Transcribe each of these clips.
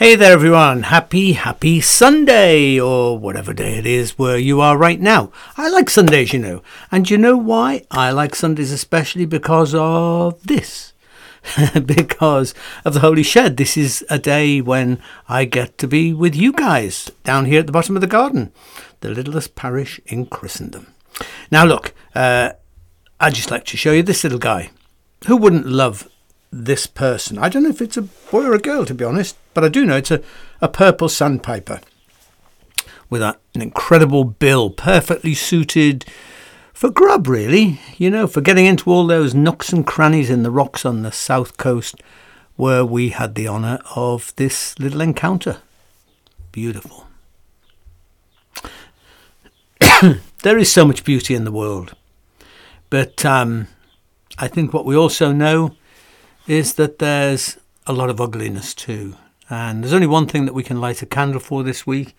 Hey there, everyone. Happy, happy Sunday, or whatever day it is where you are right now. I like Sundays, you know. And you know why? I like Sundays especially because of this. because of the Holy Shed. This is a day when I get to be with you guys down here at the bottom of the garden, the littlest parish in Christendom. Now, look, uh, I'd just like to show you this little guy. Who wouldn't love this person. I don't know if it's a boy or a girl, to be honest, but I do know it's a, a purple sandpiper with a, an incredible bill, perfectly suited for grub, really, you know, for getting into all those nooks and crannies in the rocks on the south coast where we had the honour of this little encounter. Beautiful. there is so much beauty in the world, but um, I think what we also know is that there's a lot of ugliness too. And there's only one thing that we can light a candle for this week.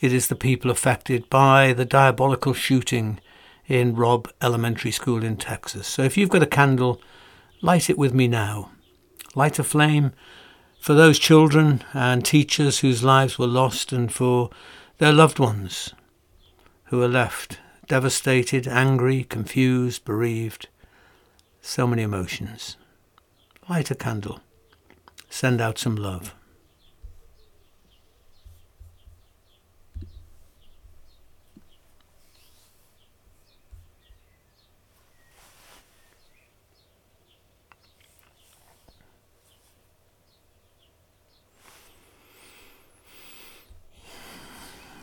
It is the people affected by the diabolical shooting in Robb Elementary School in Texas. So if you've got a candle, light it with me now. Light a flame for those children and teachers whose lives were lost and for their loved ones who are left devastated, angry, confused, bereaved. So many emotions light a candle, send out some love.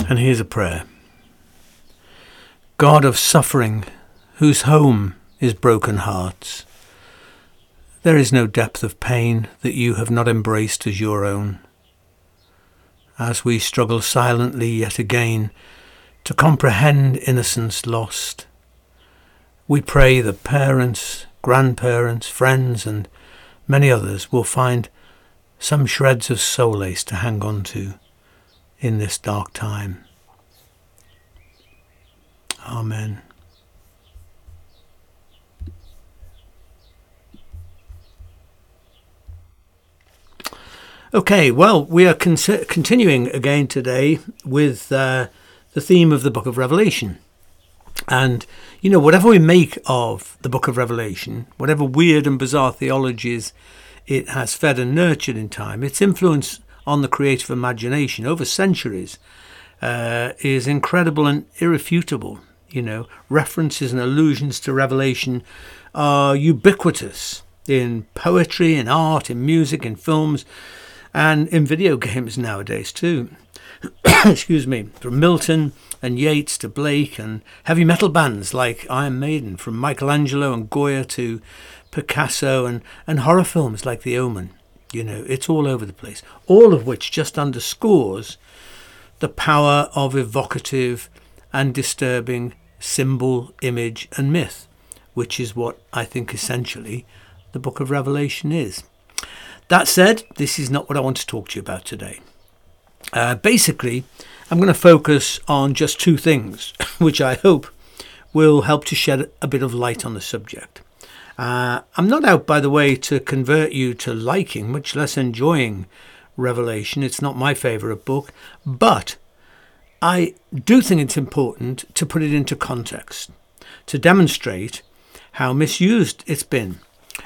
And here's a prayer God of suffering, whose home is broken hearts there is no depth of pain that you have not embraced as your own. As we struggle silently yet again to comprehend innocence lost, we pray that parents, grandparents, friends, and many others will find some shreds of solace to hang on to in this dark time. Amen. Okay, well, we are con- continuing again today with uh, the theme of the book of Revelation. And, you know, whatever we make of the book of Revelation, whatever weird and bizarre theologies it has fed and nurtured in time, its influence on the creative imagination over centuries uh, is incredible and irrefutable. You know, references and allusions to Revelation are ubiquitous in poetry, in art, in music, in films and in video games nowadays too. Excuse me, from Milton and Yeats to Blake and heavy metal bands like Iron Maiden, from Michelangelo and Goya to Picasso and, and horror films like The Omen. You know, it's all over the place. All of which just underscores the power of evocative and disturbing symbol, image, and myth, which is what I think essentially the book of Revelation is. That said, this is not what I want to talk to you about today. Uh, basically, I'm going to focus on just two things, which I hope will help to shed a bit of light on the subject. Uh, I'm not out, by the way, to convert you to liking, much less enjoying Revelation. It's not my favourite book, but I do think it's important to put it into context, to demonstrate how misused it's been.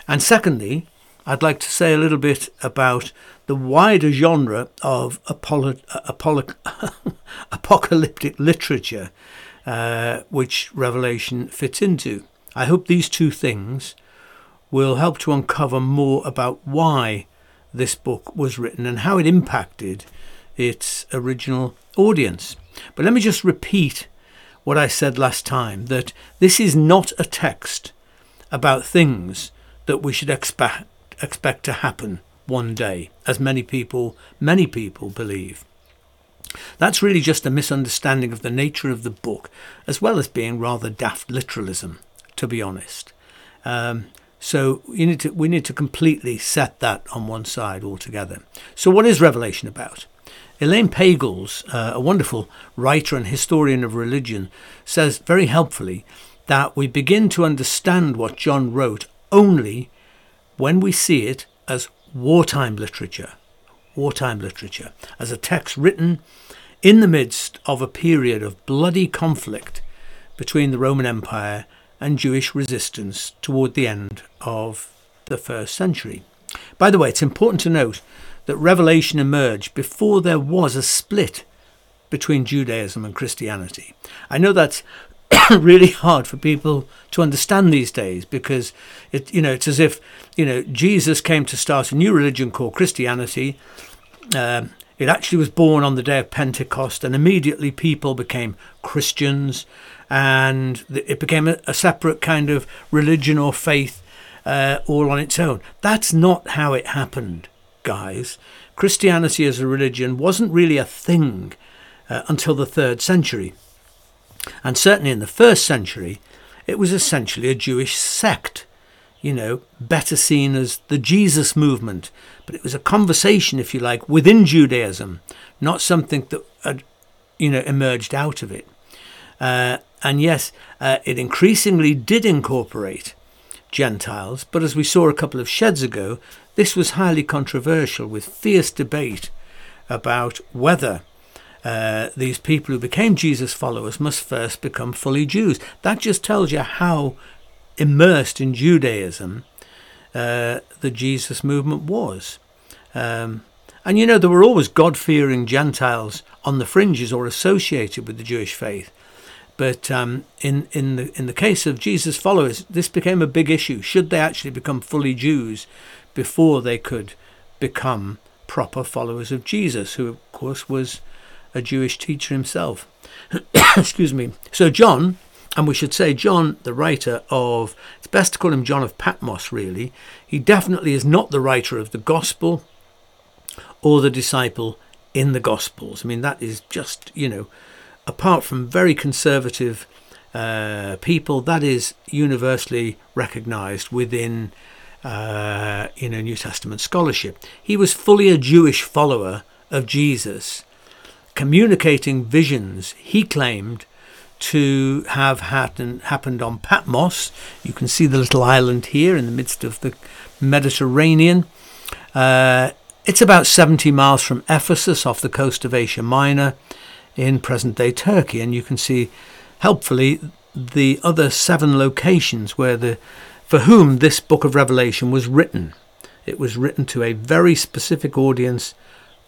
And secondly, I'd like to say a little bit about the wider genre of apolo- apolo- apocalyptic literature uh, which Revelation fits into. I hope these two things will help to uncover more about why this book was written and how it impacted its original audience. But let me just repeat what I said last time that this is not a text about things that we should expect expect to happen one day, as many people, many people believe. That's really just a misunderstanding of the nature of the book, as well as being rather daft literalism, to be honest. Um, so need to, we need to completely set that on one side altogether. So, what is Revelation about? Elaine Pagels, uh, a wonderful writer and historian of religion, says very helpfully that we begin to understand what John wrote only when we see it as wartime literature, wartime literature, as a text written in the midst of a period of bloody conflict between the Roman Empire and Jewish resistance toward the end of the first century. By the way, it's important to note that Revelation emerged before there was a split between Judaism and Christianity. I know that's really hard for people to understand these days because it you know it's as if you know Jesus came to start a new religion called Christianity. Um, it actually was born on the day of Pentecost, and immediately people became Christians, and it became a, a separate kind of religion or faith uh, all on its own. That's not how it happened, guys. Christianity as a religion wasn't really a thing uh, until the third century. And certainly in the first century, it was essentially a Jewish sect, you know, better seen as the Jesus movement. But it was a conversation, if you like, within Judaism, not something that had, you know, emerged out of it. Uh, and yes, uh, it increasingly did incorporate Gentiles, but as we saw a couple of sheds ago, this was highly controversial with fierce debate about whether uh, these people who became Jesus followers must first become fully Jews. That just tells you how immersed in Judaism uh, the Jesus movement was. Um, and you know, there were always God fearing Gentiles on the fringes or associated with the Jewish faith. But um, in, in, the, in the case of Jesus' followers, this became a big issue. Should they actually become fully Jews before they could become proper followers of Jesus, who, of course, was a Jewish teacher himself. Excuse me. So, John, and we should say John, the writer of, it's best to call him John of Patmos, really. He definitely is not the writer of the Gospel or the disciple in the Gospels. I mean, that is just, you know, apart from very conservative uh, people, that is universally recognized within. Uh, you know, New Testament scholarship. He was fully a Jewish follower of Jesus communicating visions he claimed to have happened, on Patmos. You can see the little island here in the midst of the Mediterranean. Uh, it's about 70 miles from Ephesus off the coast of Asia Minor in present day Turkey, and you can see helpfully the other seven locations where the for whom this book of Revelation was written. It was written to a very specific audience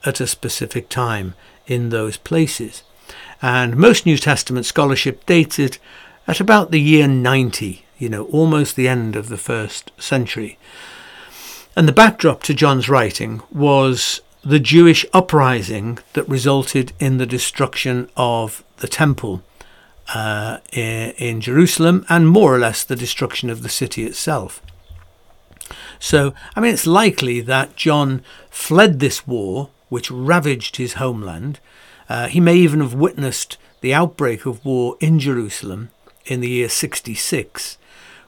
at a specific time in those places. And most New Testament scholarship dates it at about the year 90, you know, almost the end of the first century. And the backdrop to John's writing was the Jewish uprising that resulted in the destruction of the temple uh, in Jerusalem and more or less the destruction of the city itself. So, I mean, it's likely that John fled this war which ravaged his homeland. Uh, he may even have witnessed the outbreak of war in Jerusalem in the year 66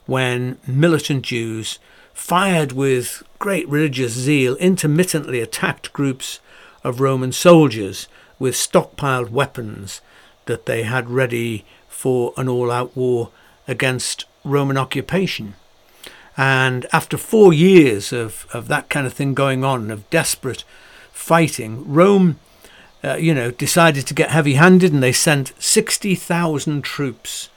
when militant Jews fired with great religious zeal intermittently attacked groups of Roman soldiers with stockpiled weapons that they had ready for an all out war against Roman occupation. And after four years of, of that kind of thing going on, of desperate fighting, Rome, uh, you know, decided to get heavy handed and they sent 60,000 troops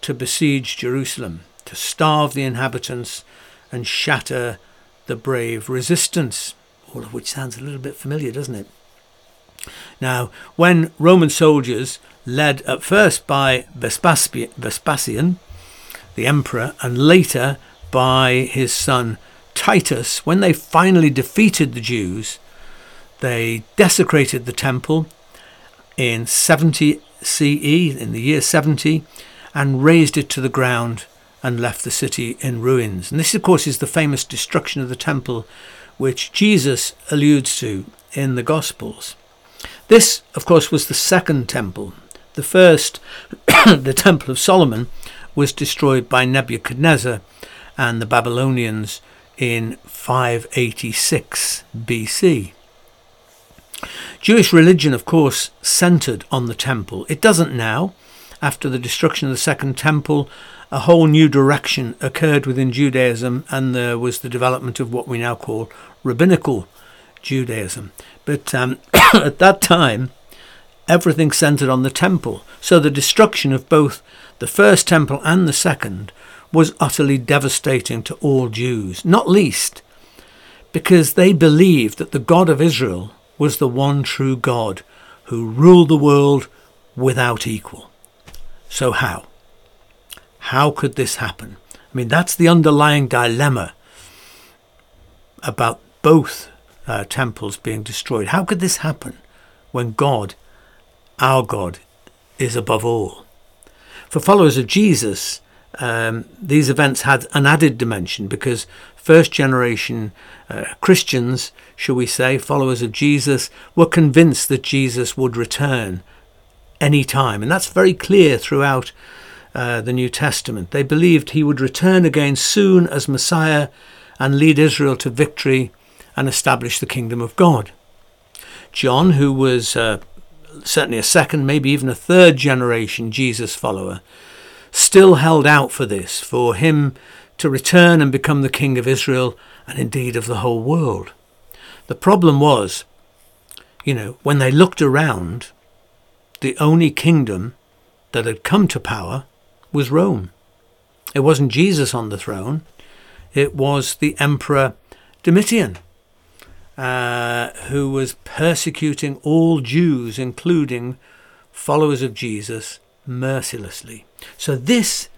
to besiege Jerusalem, to starve the inhabitants and shatter the brave resistance. All of which sounds a little bit familiar, doesn't it? Now, when Roman soldiers, led at first by Vespasian, the emperor, and later by his son Titus, when they finally defeated the Jews, they desecrated the temple in 70 CE, in the year 70, and razed it to the ground and left the city in ruins. And this, of course, is the famous destruction of the temple which Jesus alludes to in the Gospels. This, of course, was the second temple. The first, the Temple of Solomon, was destroyed by Nebuchadnezzar and the Babylonians in 586 BC. Jewish religion, of course, centered on the temple. It doesn't now. After the destruction of the Second Temple, a whole new direction occurred within Judaism, and there was the development of what we now call rabbinical Judaism. But um, at that time, everything centered on the temple. So the destruction of both the first temple and the second was utterly devastating to all Jews, not least because they believed that the God of Israel was the one true God who ruled the world without equal. So, how? How could this happen? I mean, that's the underlying dilemma about both uh, temples being destroyed. How could this happen when God, our God, is above all? For followers of Jesus, um, these events had an added dimension because first generation uh, Christians, shall we say, followers of Jesus, were convinced that Jesus would return any time. And that's very clear throughout uh, the New Testament. They believed he would return again soon as Messiah and lead Israel to victory and establish the kingdom of God. John, who was uh, certainly a second, maybe even a third generation Jesus follower, still held out for this, for him to return and become the king of Israel and indeed of the whole world. The problem was, you know, when they looked around, the only kingdom that had come to power was Rome. It wasn't Jesus on the throne, it was the Emperor Domitian, uh, who was persecuting all Jews, including followers of Jesus, mercilessly. So, this,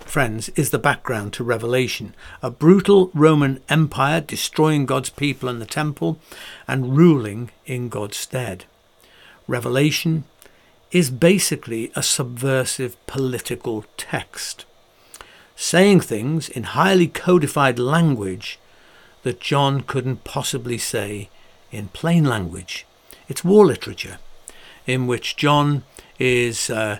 friends, is the background to Revelation a brutal Roman Empire destroying God's people and the temple and ruling in God's stead. Revelation is basically a subversive political text, saying things in highly codified language that John couldn't possibly say in plain language. It's war literature in which John is uh,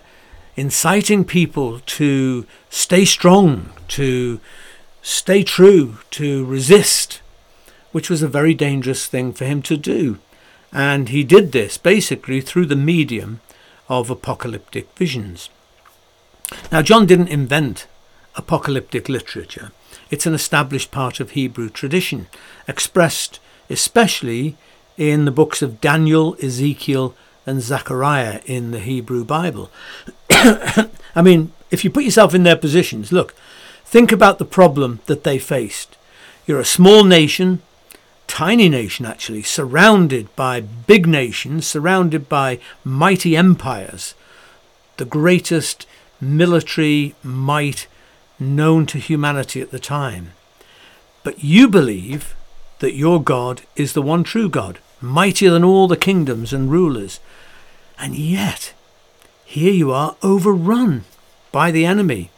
inciting people to stay strong, to stay true, to resist, which was a very dangerous thing for him to do. And he did this basically through the medium of apocalyptic visions. Now, John didn't invent apocalyptic literature. It's an established part of Hebrew tradition, expressed especially in the books of Daniel, Ezekiel, and Zechariah in the Hebrew Bible. I mean, if you put yourself in their positions, look, think about the problem that they faced. You're a small nation, tiny nation actually, surrounded by big nations, surrounded by mighty empires, the greatest military might known to humanity at the time. But you believe that your God is the one true God, mightier than all the kingdoms and rulers. And yet, here you are overrun by the enemy.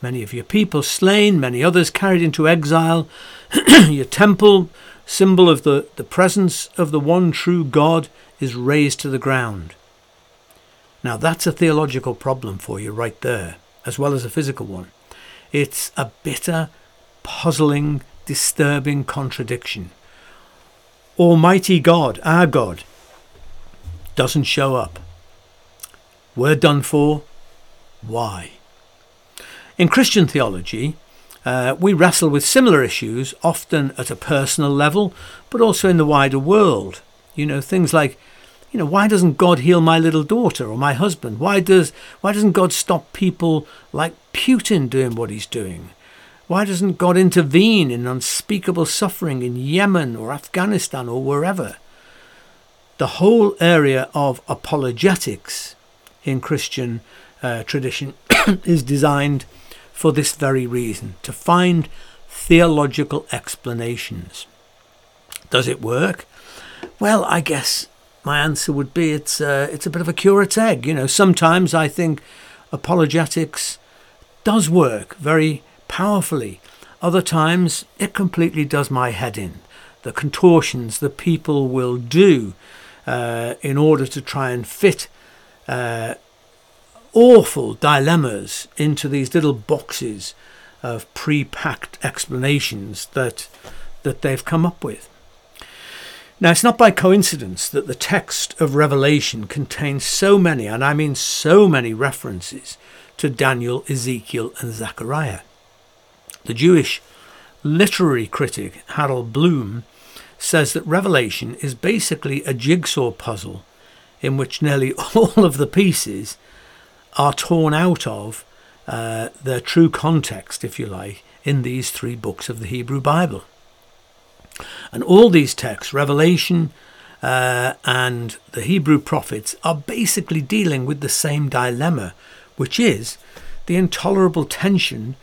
Many of your people slain, many others carried into exile. your temple, symbol of the, the presence of the one true God, is razed to the ground. Now, that's a theological problem for you right there, as well as a physical one. It's a bitter, puzzling, disturbing contradiction. Almighty God, our God, doesn't show up. We're done for. Why? In Christian theology, uh, we wrestle with similar issues, often at a personal level, but also in the wider world. You know, things like, you know, why doesn't God heal my little daughter or my husband? Why does why doesn't God stop people like Putin doing what he's doing? Why doesn't God intervene in unspeakable suffering in Yemen or Afghanistan or wherever? The whole area of apologetics in Christian uh, tradition is designed for this very reason to find theological explanations. Does it work? Well, I guess my answer would be it's uh, it's a bit of a curate's egg. You know, sometimes I think apologetics does work very powerfully. Other times it completely does my head in. The contortions that people will do uh, in order to try and fit uh, awful dilemmas into these little boxes of pre-packed explanations that that they've come up with. Now, it's not by coincidence that the text of Revelation contains so many, and I mean so many references to Daniel, Ezekiel, and Zechariah. The Jewish literary critic Harold Bloom says that Revelation is basically a jigsaw puzzle in which nearly all of the pieces are torn out of uh, their true context, if you like, in these three books of the Hebrew Bible. And all these texts, Revelation uh, and the Hebrew prophets, are basically dealing with the same dilemma, which is the intolerable tension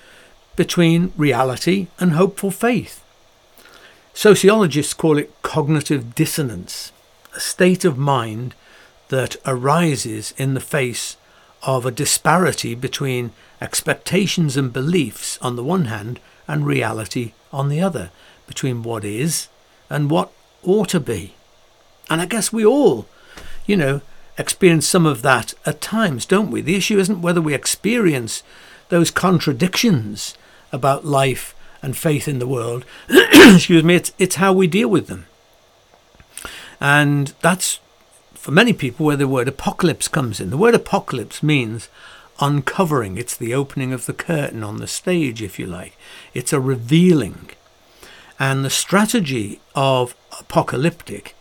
between reality and hopeful faith. Sociologists call it cognitive dissonance, a state of mind that arises in the face of a disparity between expectations and beliefs on the one hand and reality on the other, between what is and what ought to be. And I guess we all, you know, experience some of that at times, don't we? The issue isn't whether we experience those contradictions about life and faith in the world. Excuse me, it's, it's how we deal with them. And that's, for many people, where the word apocalypse comes in. The word apocalypse means uncovering, it's the opening of the curtain on the stage, if you like. It's a revealing. And the strategy of apocalyptic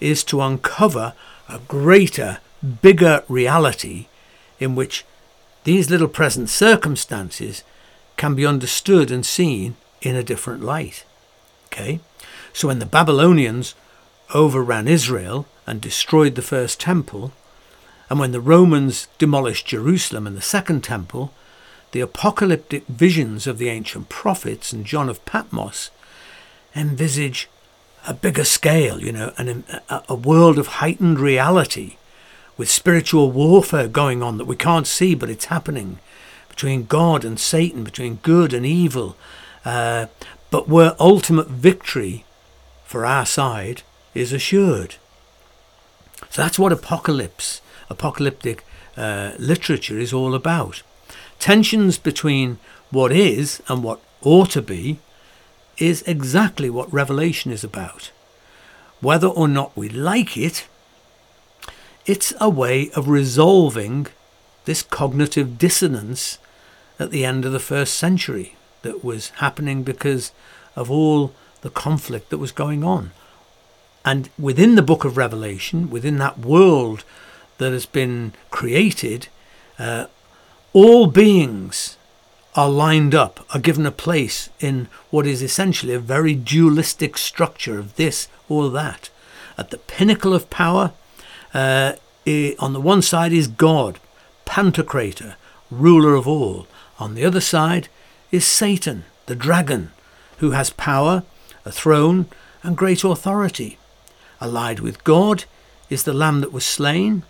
is to uncover a greater, bigger reality in which these little present circumstances can be understood and seen in a different light. Okay? So when the Babylonians overran Israel and destroyed the first temple, and when the Romans demolished Jerusalem and the second temple, the apocalyptic visions of the ancient prophets and John of Patmos envisage a bigger scale, you know, a world of heightened reality with spiritual warfare going on that we can't see, but it's happening between God and Satan, between good and evil, uh, but where ultimate victory for our side is assured. So that's what apocalypse, apocalyptic uh, literature is all about. Tensions between what is and what ought to be is exactly what Revelation is about. Whether or not we like it, it's a way of resolving this cognitive dissonance at the end of the first century that was happening because of all the conflict that was going on. And within the book of Revelation, within that world that has been created, uh, all beings are lined up, are given a place in what is essentially a very dualistic structure of this or that. At the pinnacle of power, uh, on the one side is God, Pantocrator, ruler of all. On the other side is Satan, the dragon, who has power, a throne, and great authority. Allied with God is the Lamb that was slain.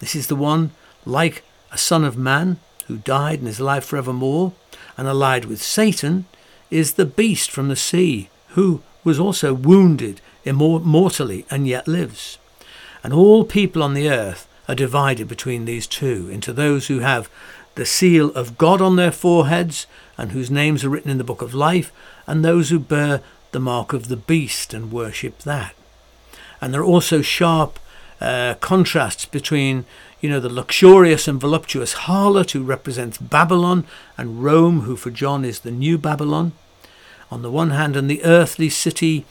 This is the one like a son of man who died and is alive forevermore and allied with Satan is the beast from the sea, who was also wounded immortally and yet lives. And all people on the earth are divided between these two into those who have the seal of God on their foreheads and whose names are written in the book of life, and those who bear the mark of the beast and worship that. And there are also sharp uh, contrasts between you know, the luxurious and voluptuous harlot who represents Babylon, and Rome, who for John is the new Babylon, on the one hand, and the earthly city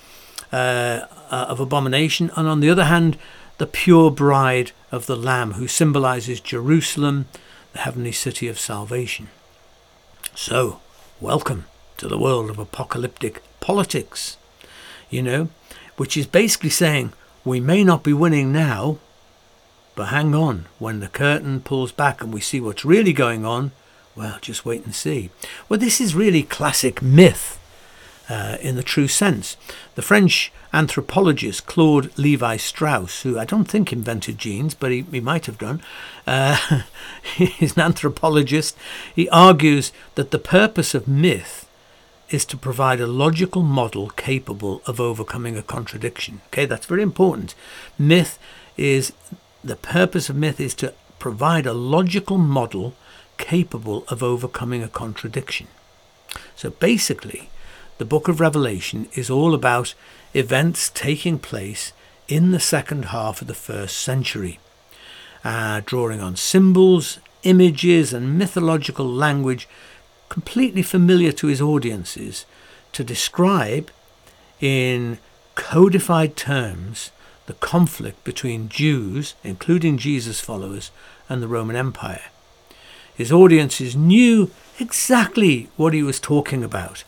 uh, uh, of abomination, and on the other hand, the pure bride of the Lamb, who symbolizes Jerusalem, the heavenly city of salvation. So, welcome to the world of apocalyptic politics, you know, which is basically saying we may not be winning now, but hang on, when the curtain pulls back and we see what's really going on, well, just wait and see. Well, this is really classic myth uh, in the true sense. The French anthropologist Claude Levi Strauss, who I don't think invented jeans, but he, he might have done, uh, he's an anthropologist. He argues that the purpose of myth is to provide a logical model capable of overcoming a contradiction. Okay, that's very important. Myth is the purpose of myth is to provide a logical model capable of overcoming a contradiction. So basically, the book of Revelation is all about events taking place in the second half of the first century, uh, drawing on symbols, images, and mythological language completely familiar to his audiences to describe in codified terms the conflict between Jews, including Jesus' followers, and the Roman Empire. His audiences knew exactly what he was talking about.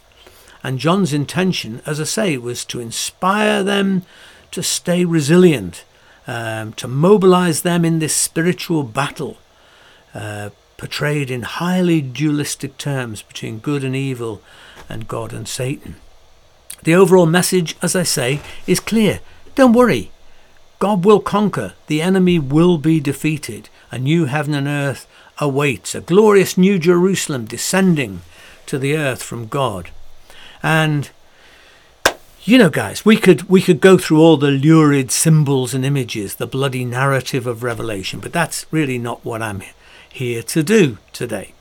And John's intention, as I say, was to inspire them to stay resilient, um, to mobilize them in this spiritual battle, uh, portrayed in highly dualistic terms between good and evil and God and Satan. The overall message, as I say, is clear. Don't worry. God will conquer. The enemy will be defeated. A new heaven and earth awaits, a glorious new Jerusalem descending to the earth from God. And you know, guys, we could we could go through all the lurid symbols and images, the bloody narrative of Revelation, but that's really not what I'm here to do today.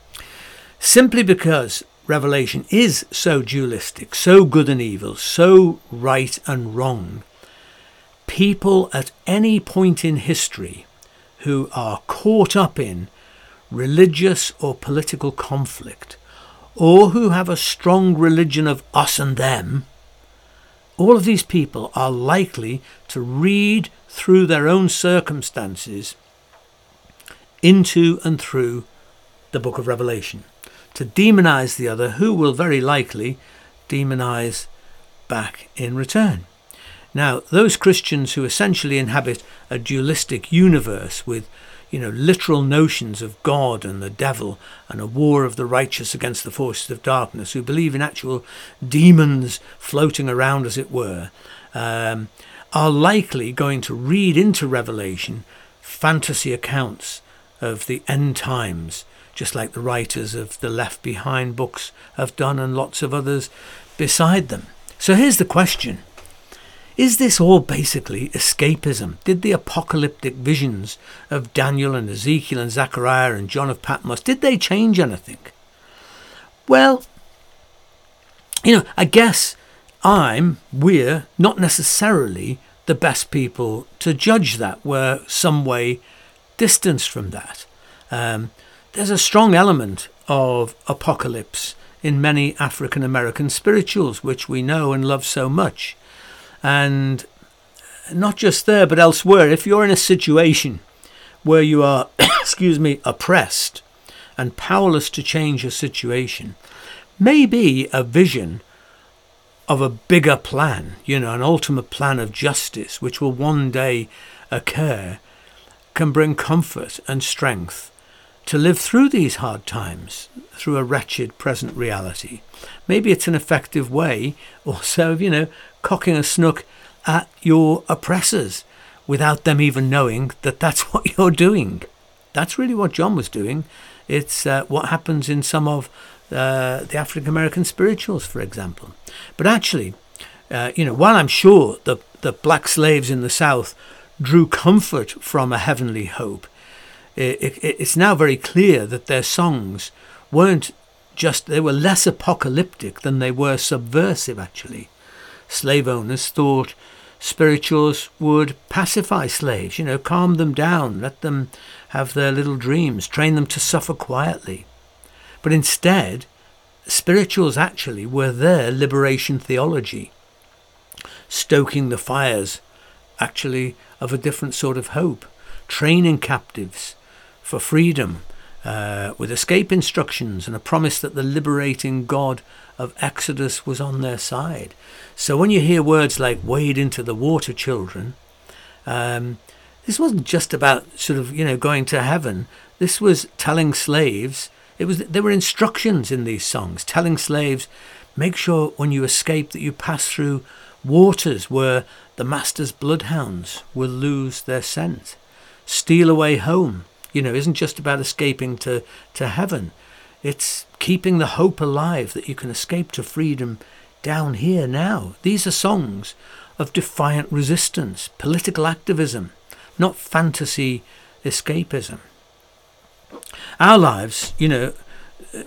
Simply because Revelation is so dualistic, so good and evil, so right and wrong, people at any point in history who are caught up in religious or political conflict, or who have a strong religion of us and them, all of these people are likely to read through their own circumstances into and through the book of Revelation, to demonize the other, who will very likely demonize back in return. Now, those Christians who essentially inhabit a dualistic universe with you know, literal notions of God and the devil and a war of the righteous against the forces of darkness, who believe in actual demons floating around, as it were, um, are likely going to read into Revelation fantasy accounts of the end times, just like the writers of the Left Behind books have done and lots of others beside them. So here's the question is this all basically escapism? Did the apocalyptic visions of Daniel and Ezekiel and Zechariah and John of Patmos, did they change anything? Well, you know, I guess I'm, we're not necessarily the best people to judge that. We're some way distanced from that. Um, there's a strong element of apocalypse in many African American spirituals, which we know and love so much. And not just there, but elsewhere, if you're in a situation where you are, excuse me, oppressed and powerless to change your situation, maybe a vision of a bigger plan, you know, an ultimate plan of justice, which will one day occur, can bring comfort and strength to live through these hard times, through a wretched present reality. Maybe it's an effective way also you know, cocking a snook at your oppressors without them even knowing that that's what you're doing. That's really what John was doing. It's uh, what happens in some of uh, the African American spirituals, for example. But actually, uh, you know, while I'm sure the, the black slaves in the South drew comfort from a heavenly hope, it, it, it's now very clear that their songs weren't just, they were less apocalyptic than they were subversive, actually slave owners thought spirituals would pacify slaves, you know, calm them down, let them have their little dreams, train them to suffer quietly. But instead, spirituals actually were their liberation theology, stoking the fires actually of a different sort of hope, training captives for freedom uh, with escape instructions and a promise that the liberating God of Exodus was on their side. So when you hear words like wade into the water, children, um, this wasn't just about sort of, you know, going to heaven. This was telling slaves, it was, there were instructions in these songs, telling slaves, make sure when you escape that you pass through waters where the master's bloodhounds will lose their scent. Steal away home, you know, isn't just about escaping to, to heaven. It's keeping the hope alive that you can escape to freedom down here now. These are songs of defiant resistance, political activism, not fantasy escapism. Our lives, you know,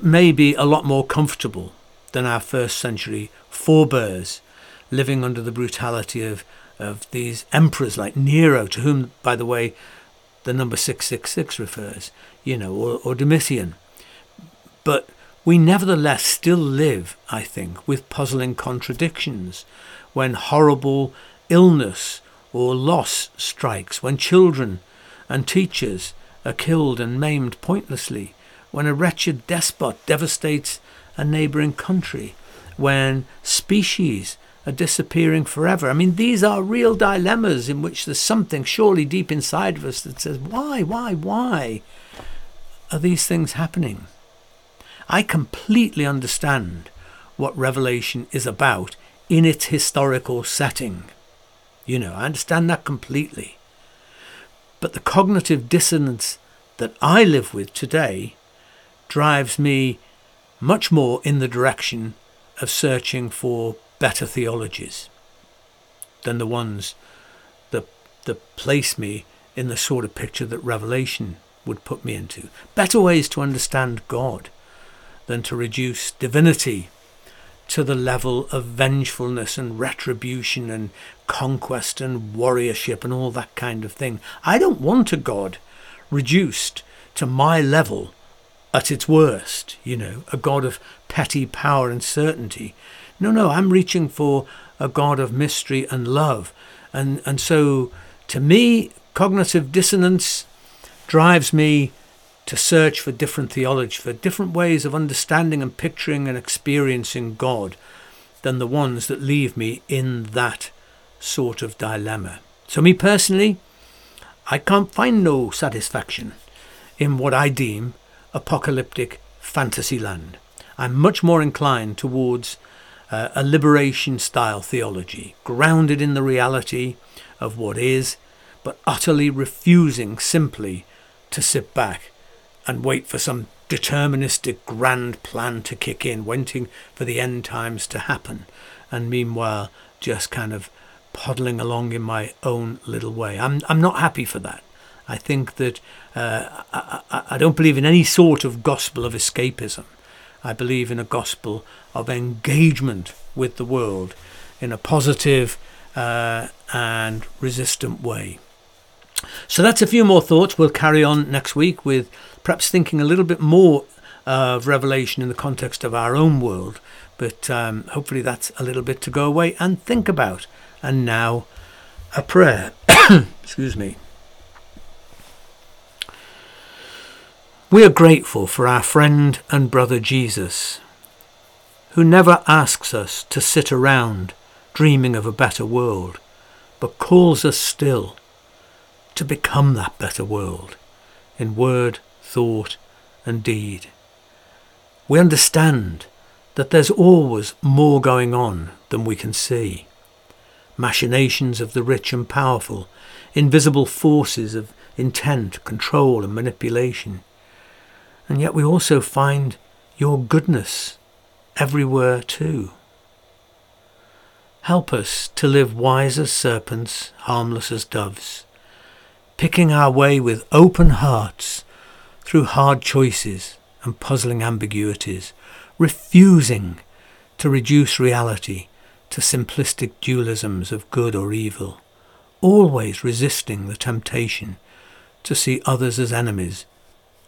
may be a lot more comfortable than our first century forebears living under the brutality of, of these emperors like Nero, to whom, by the way, the number 666 refers, you know, or, or Domitian. But we nevertheless still live, I think, with puzzling contradictions when horrible illness or loss strikes, when children and teachers are killed and maimed pointlessly, when a wretched despot devastates a neighbouring country, when species are disappearing forever. I mean, these are real dilemmas in which there's something surely deep inside of us that says, why, why, why are these things happening? I completely understand what Revelation is about in its historical setting. You know, I understand that completely. But the cognitive dissonance that I live with today drives me much more in the direction of searching for better theologies than the ones that, that place me in the sort of picture that Revelation would put me into. Better ways to understand God than to reduce divinity to the level of vengefulness and retribution and conquest and warriorship and all that kind of thing. I don't want a God reduced to my level at its worst, you know, a God of petty power and certainty. No, no, I'm reaching for a God of mystery and love. And, and so to me, cognitive dissonance drives me to search for different theology, for different ways of understanding and picturing and experiencing God than the ones that leave me in that sort of dilemma. So, me personally, I can't find no satisfaction in what I deem apocalyptic fantasy land. I'm much more inclined towards uh, a liberation style theology, grounded in the reality of what is, but utterly refusing simply to sit back and wait for some deterministic grand plan to kick in, waiting for the end times to happen, and meanwhile just kind of puddling along in my own little way. I'm I'm not happy for that. I think that uh, I, I don't believe in any sort of gospel of escapism. I believe in a gospel of engagement with the world in a positive uh, and resistant way. So that's a few more thoughts. We'll carry on next week with perhaps thinking a little bit more of Revelation in the context of our own world. But um, hopefully that's a little bit to go away and think about. And now, a prayer. Excuse me. We are grateful for our friend and brother Jesus, who never asks us to sit around dreaming of a better world, but calls us still to become that better world in word, thought, and deed. We understand that there's always more going on than we can see. Machinations of the rich and powerful, invisible forces of intent, control, and manipulation. And yet we also find your goodness everywhere too. Help us to live wise as serpents, harmless as doves picking our way with open hearts through hard choices and puzzling ambiguities, refusing to reduce reality to simplistic dualisms of good or evil, always resisting the temptation to see others as enemies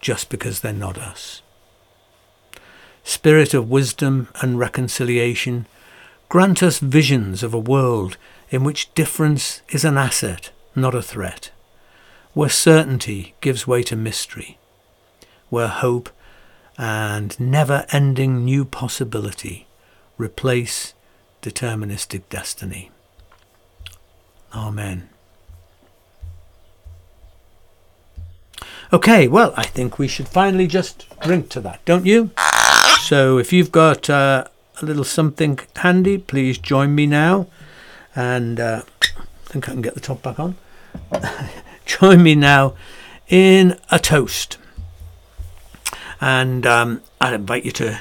just because they're not us. Spirit of wisdom and reconciliation, grant us visions of a world in which difference is an asset, not a threat where certainty gives way to mystery, where hope and never ending new possibility replace deterministic destiny. Amen. Okay, well, I think we should finally just drink to that, don't you? So if you've got uh, a little something handy, please join me now. And uh, I think I can get the top back on. join me now in a toast. And um, I'd invite you to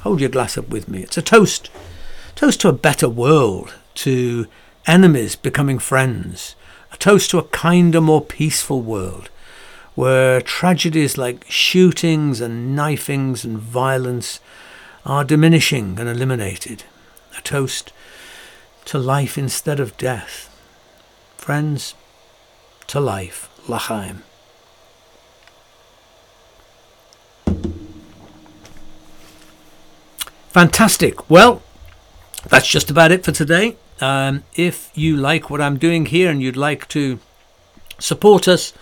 hold your glass up with me. It's a toast. Toast to a better world, to enemies becoming friends, a toast to a kinder, more peaceful world where tragedies like shootings and knifings and violence are diminishing and eliminated. A toast to life instead of death. Friends, to life, L'chaim. Fantastic. Well, that's just about it for today. um, if you like what I'm doing here and you'd like to support us,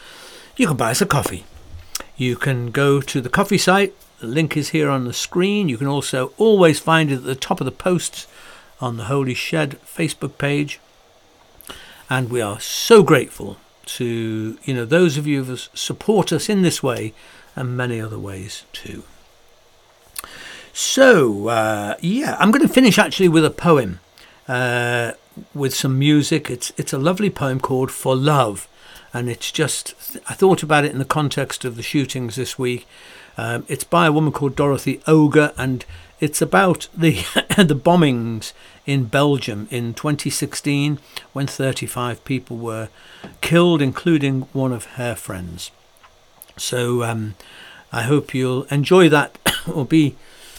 you can buy us a coffee. You can go to the coffee site. The link is here on the screen. You can also always find it at the top of the posts on the Holy Shed Facebook page. And we are so grateful to you know those of you who support us in this way and many other ways too. So uh, yeah, I'm going to finish actually with a poem uh, with some music. It's it's a lovely poem called "For Love," and it's just I thought about it in the context of the shootings this week. Um, it's by a woman called Dorothy Oger, and it's about the the bombings in Belgium in 2016 when 35 people were killed, including one of her friends. So um, I hope you'll enjoy that or be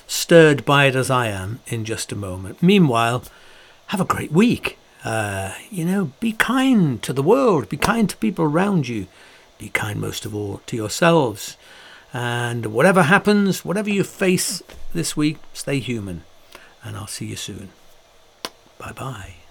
stirred by it as I am in just a moment. Meanwhile, have a great week. Uh, you know, be kind to the world, be kind to people around you, be kind most of all to yourselves. And whatever happens, whatever you face this week, stay human. And I'll see you soon. Bye bye.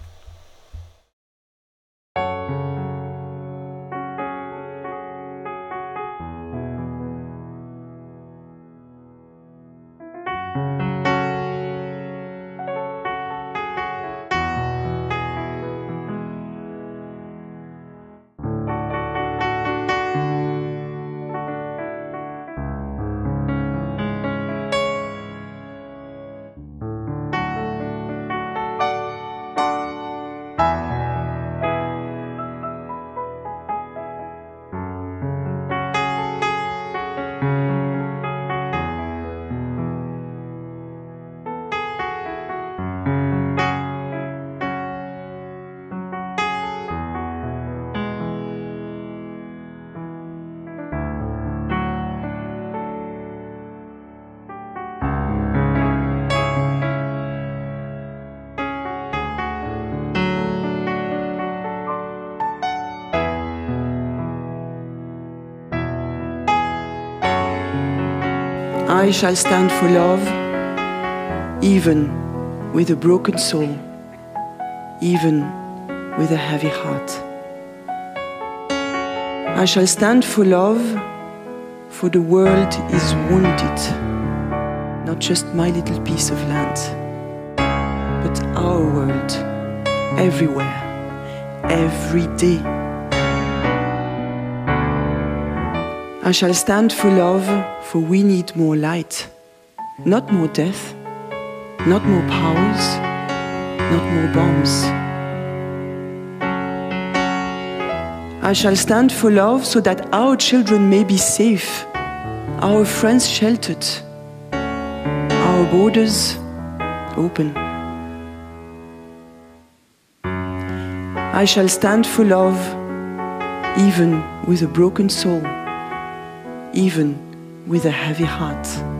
I shall stand for love, even with a broken soul, even with a heavy heart. I shall stand for love, for the world is wounded, not just my little piece of land, but our world, everywhere, every day. I shall stand for love, for we need more light. Not more death, not more powers, not more bombs. I shall stand for love so that our children may be safe, our friends sheltered, our borders open. I shall stand for love even with a broken soul even with a heavy heart.